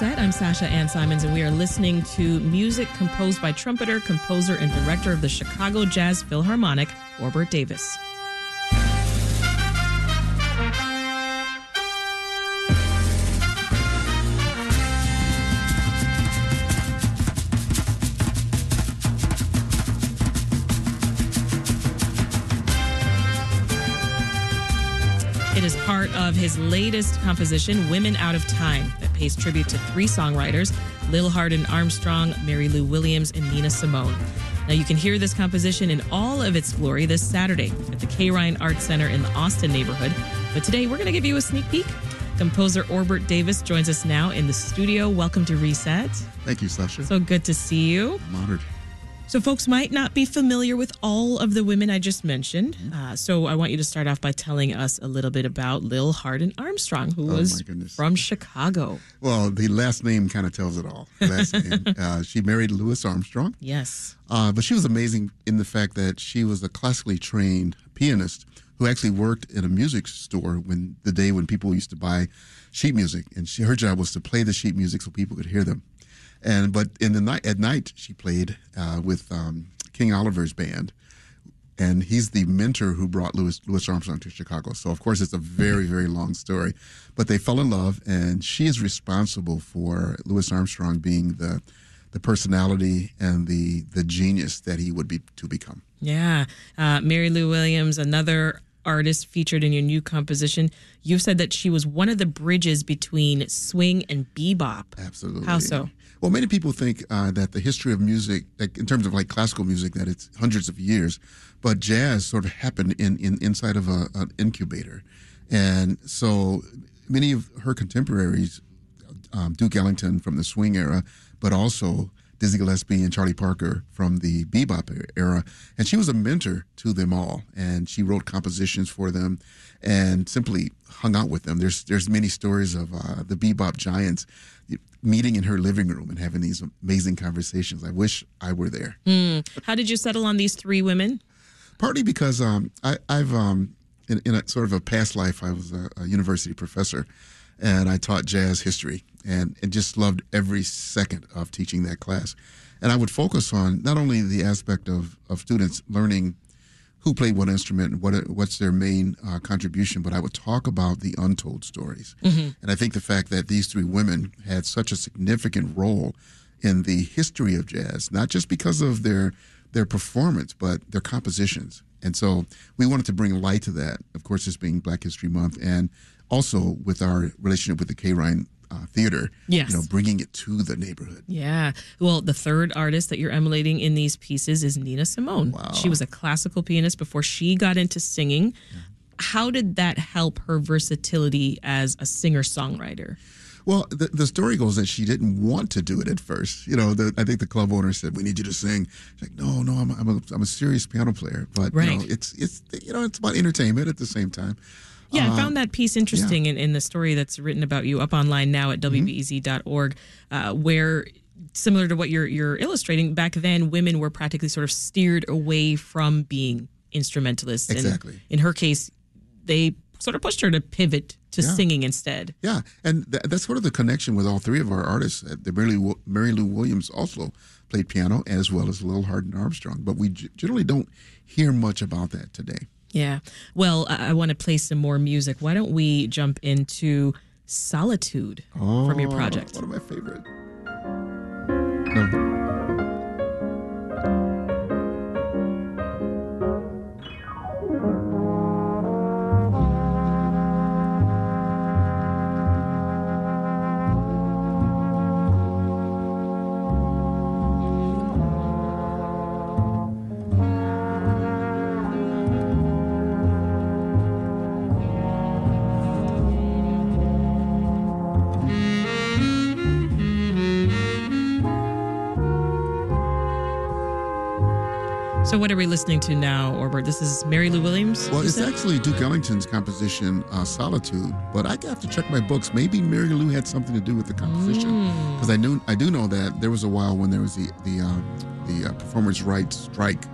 Reset. I'm Sasha Ann Simons, and we are listening to music composed by trumpeter, composer, and director of the Chicago Jazz Philharmonic, Orbert Davis. It is part of his latest composition, Women Out of Time, pays tribute to three songwriters Lil Hardin Armstrong, Mary Lou Williams, and Nina Simone. Now, you can hear this composition in all of its glory this Saturday at the Kehrein Arts Center in the Austin neighborhood. But today, we're going to give you a sneak peek. Composer Orbert Davis joins us now in the studio. Welcome to Reset. Thank you, Sasha. So good to see you. I'm honored. So, folks might not be familiar with all of the women I just mentioned. Uh, so, I want you to start off by telling us a little bit about Lil Hardin Armstrong, who Oh, was from Chicago. Well, the last name kind of tells it all. Last name. Uh, she married Louis Armstrong, Yes. uh, but she was amazing in the fact that she was a classically trained pianist who actually worked in a music store when the day when people used to buy sheet music, and she her job was to play the sheet music so people could hear them. And but in the night at night she played uh, with um, King Oliver's band, and he's the mentor who brought Louis Louis Armstrong to Chicago. So of course it's a very very long story, but they fell in love, and she is responsible for Louis Armstrong being the the personality and the the genius that he would be to become. Yeah. Uh, Mary Lou Williams, another artist featured in your new composition. You said that she was one of the bridges between swing and bebop. Absolutely. How so? Well, many people think uh, that the history of music, like in terms of like classical music, that it's hundreds of years, but jazz sort of happened in, in inside of a, an incubator, and so many of her contemporaries, um, Duke Ellington from the swing era, but also Dizzy Gillespie and Charlie Parker from the bebop era, and she was a mentor to them all, and she wrote compositions for them, and simply hung out with them. There's there's many stories of uh, the bebop giants meeting in her living room and having these amazing conversations. I wish I were there. How did you settle on these three women? Partly because um, I, I've um, in, in a sort of a past life, I was a, a university professor, and I taught jazz history, and, and just loved every second of teaching that class. And I would focus on not only the aspect of, of students learning who played what instrument and what what's their main uh, contribution, but I would talk about the untold stories. And I think the fact that these three women had such a significant role in the history of jazz, not just because of their their performance, but their compositions. And so we wanted to bring light to that. Of course, this being Black History Month, and also with our relationship with the Kehrein uh, Theater, Yes. you know, bringing it to the neighborhood. Yeah. Well, the third artist that you're emulating in these pieces is Nina Simone. Wow. She was a classical pianist before she got into singing. How did that help her versatility as a singer songwriter? Well, the, the story goes that she didn't want to do it at first. You know, the, I think the club owner said, "We need you to sing." She's like, "No, no, I'm, a- I'm, a, I'm a serious piano player." But you know, it's it's you know, it's about entertainment at the same time. Yeah, Uh, I found that piece interesting in, in the story that's written about you up online now at Mm-hmm. wbez.org, uh, where similar to what you're you're illustrating, back then women were practically sort of steered away from being instrumentalists. And Exactly. in her case, they sort of pushed her to pivot to Yeah. singing instead. Yeah, and th- that's sort of the connection with all three of our artists. Uh, The Mary Lou, Mary Lou Williams also played piano as well as Lil Hardin Armstrong, but we g- generally don't hear much about that today. Yeah. Well, I, I want to play some more music. Why don't we jump into Solitude from your Oh, project? One of my favorite. No. So, what are we listening to now, Orbert? This is Mary Lou Williams? Well, it's said? actually Duke Ellington's composition, uh, Solitude. But I have to check my books. Maybe Mary Lou had something to do with the composition, Mm. because I knew I do know that there was a while when there was the the um, the uh, performers' rights strike,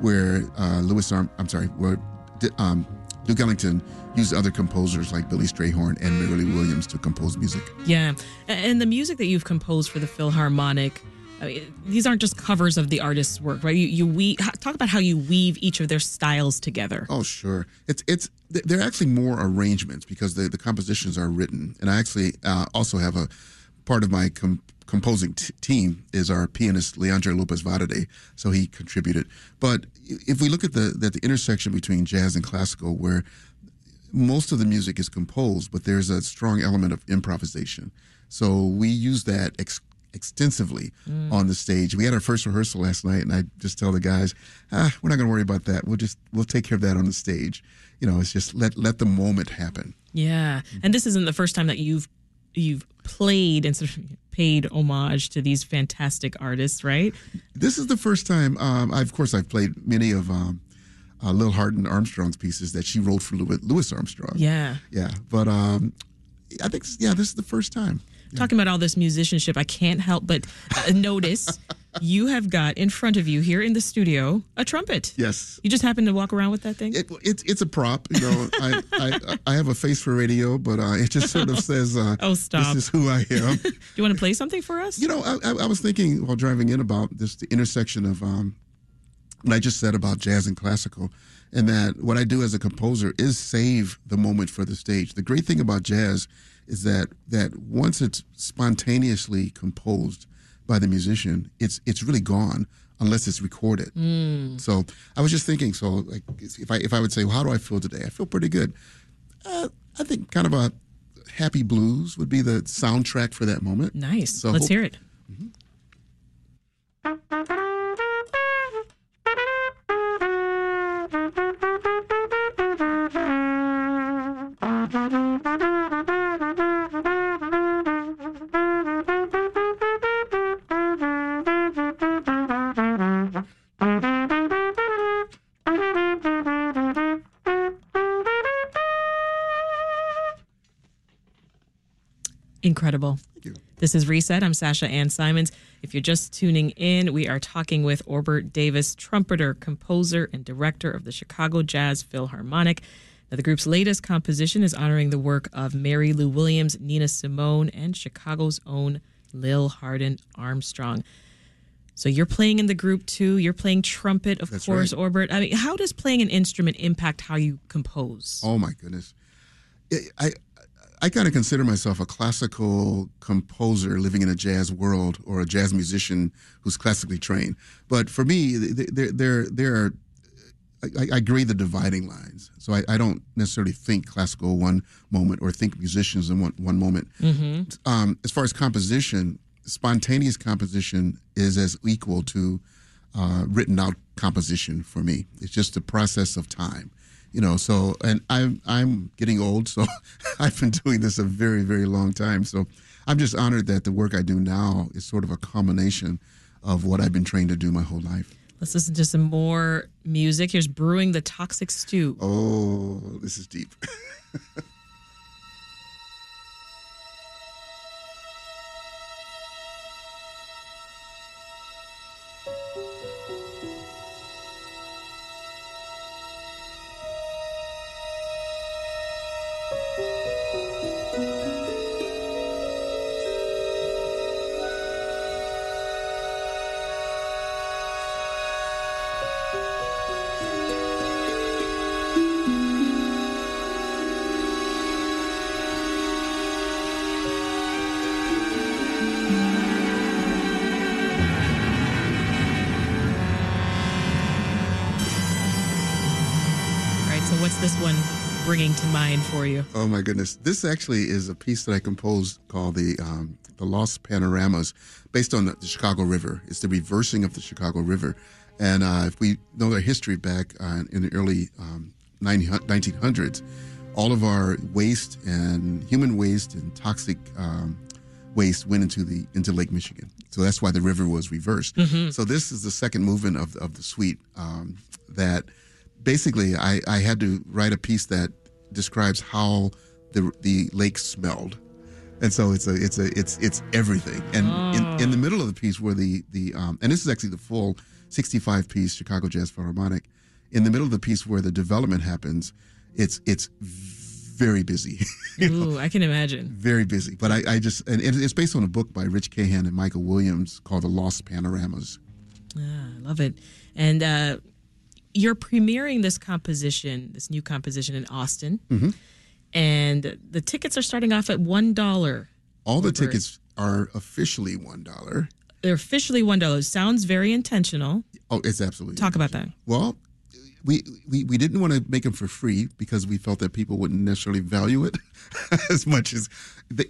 where uh, Louis Arm I'm sorry, where um, Duke Ellington used other composers like Billy Strayhorn and Mary Lou Williams to compose music. Yeah, and the music that you've composed for the Philharmonic. I mean, these aren't just covers of the artist's work, right? You, you we talk about how you weave each of their styles together. Oh, sure. It's it's they're actually more arrangements because the the compositions are written, and I actually uh, also have a part of my com- composing t- team is our pianist Leandro Lopez Varady, so he contributed. But if we look at the the intersection between jazz and classical, where most of the music is composed, but there's a strong element of improvisation. So we use that ex- extensively mm. on the stage. We had our first rehearsal last night, and I just tell the guys, ah, we're not going to worry about that. We'll just we'll take care of that on the stage. You know, it's just let let the moment happen. Yeah, and this isn't the first time that you've you've played and sort of paid homage to these fantastic artists, right? This is the first time. Um, I, of course, I've played many of. Um, uh, Lil Hardin Armstrong's pieces that she wrote for Louis Armstrong. Yeah, yeah. But um, I think yeah, this is the first time talking about all this musicianship, I can't help but uh, notice you have got in front of you here in the studio a trumpet. Yes. You just happen to walk around with that thing? It, it's it's a prop. You know, I, I, I have a face for radio, but uh, it just sort of says, uh, "Oh, stop! This is who I am." Do you want to play something for us? You know, I, I, was thinking while driving in about this the intersection of um, what I just said about jazz and classical, and that what I do as a composer is save the moment for the stage. The great thing about jazz is that that once it's spontaneously composed by the musician, it's it's really gone unless it's recorded. Mm. So I was just thinking. So like, if I if I would say, well, how do I feel today? I feel pretty good. Uh, I think kind of a happy blues would be the soundtrack for that moment. Nice. So let's hope, hear it. Mm-hmm. Incredible. Thank you. This is Reset. I'm Sasha Ann Simons. If you're just tuning in, we are talking with Orbert Davis, trumpeter, composer, and director of the Chicago Jazz Philharmonic. Now, the group's latest composition is honoring the work of Mary Lou Williams, Nina Simone, and Chicago's own Lil Hardin Armstrong. So you're playing in the group too. You're playing trumpet, of That's course, right. Orbert. I mean, how does playing an instrument impact how you compose? Oh my goodness, I I kind of consider myself a classical composer living in a jazz world or a jazz musician who's classically trained. But for me, there, there, there are, I, I agree the dividing lines. So I, I, don't necessarily think classical one moment or think musicians in one, one moment. Mm-hmm. Um, as far as composition, spontaneous composition is as equal to uh, written out composition for me. It's just a process of time you know so and i'm i'm getting old so i've been doing this a very very long time. So i'm just honored that the work i do now is sort of a combination of what i've been trained to do my whole life. Let's listen to some more music. Here's brewing the toxic stew. Oh this is deep this one bringing to mind for you? Oh my goodness, this actually is a piece that I composed called the um, the Lost Panoramas, based on the, the, Chicago River. It's the reversing of the Chicago River, and uh, if we know their history back uh, in the early um, 1900s, all of our waste and human waste and toxic um, waste went into the into Lake Michigan. So that's why the river was reversed. Mm-hmm. So this is the second movement of of the suite um, that basically, I, I had to write a piece that describes how the the lake smelled, and so it's a it's a it's it's everything. And oh. in, in the middle of the piece, where the the um, and this is actually the full 65 piece Chicago Jazz Philharmonic. In the middle of the piece, where the development happens, it's it's very busy. Ooh, I can imagine. Very busy, but I, I just and it's based on a book by Rich Cahan and Michael Williams called The Lost Panoramas. Ah, I love it. And uh, you're premiering this composition, this new composition in Austin, mm-hmm. and the tickets are starting off at one dollar. All the tickets are officially one dollar. They're officially one dollar. Sounds very intentional. Oh, it's absolutely. Talk about that. Well, we, we, we didn't want to make them for free because we felt that people wouldn't necessarily value it as much as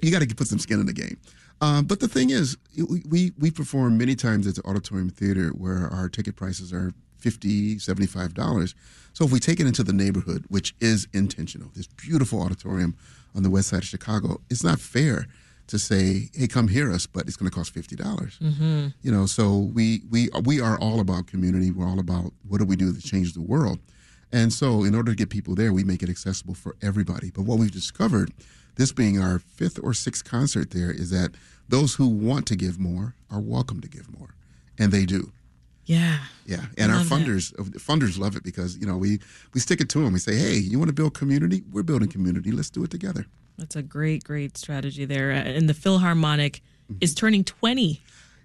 you got to put some skin in the game. Um, but the thing is, we, we perform many times at the auditorium theater where our ticket prices are $50, $75. So if we take it into the neighborhood, which is intentional, this beautiful auditorium on the west side of Chicago, it's not fair to say, "Hey, come hear us," but it's going to cost fifty dollars. Mm-hmm. You know, so we we we are all about community. We're all about what do we do to change the world, and so in order to get people there, we make it accessible for everybody. But what we've discovered, this being our fifth or sixth concert there, is that those who want to give more are welcome to give more, and they do. Yeah. Yeah, and our funders that. funders love it because you know we we stick it to them. We say, "Hey, you want to build community? We're building community. Let's do it together." That's a great, great strategy there. Uh, and the Philharmonic mm-hmm. is turning 20.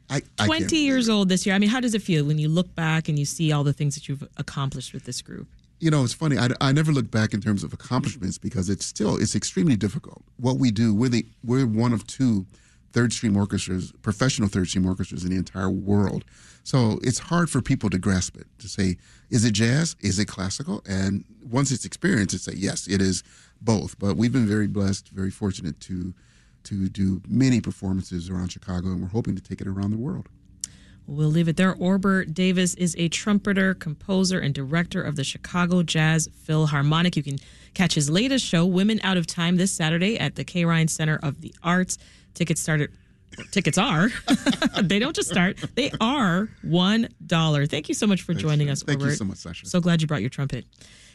I, I 20 years old this year. I mean, how does it feel when you look back and you see all the things that you've accomplished with this group? You know, it's funny. I, I never look back in terms of accomplishments because it's still it's extremely difficult. What we do, we're the we're one of two third stream orchestras, professional third stream orchestras in the entire world. So it's hard for people to grasp it to say, is it jazz? Is it classical? And once it's experienced, it's say, yes, it is both. But we've been very blessed, very fortunate to to do many performances around Chicago, and we're hoping to take it around the world. We'll leave it there. Orbert Davis is a trumpeter, composer, and director of the Chicago Jazz Philharmonic. You can catch his latest show, Women Out of Time, this Saturday at the Kehrein Center of the Arts. Tickets start at tickets are. they don't just start; they are one dollar. Thank you so much for joining us, Thank Orbert. you so much, Sasha. So glad you brought your trumpet.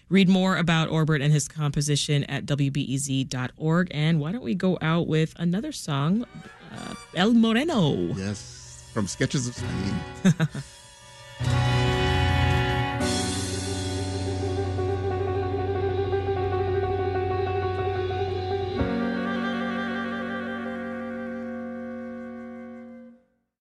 Read more about Orbert and his composition at wbez.org. And why don't we go out with another song, uh, El Moreno? Yes, from Sketches of Spain.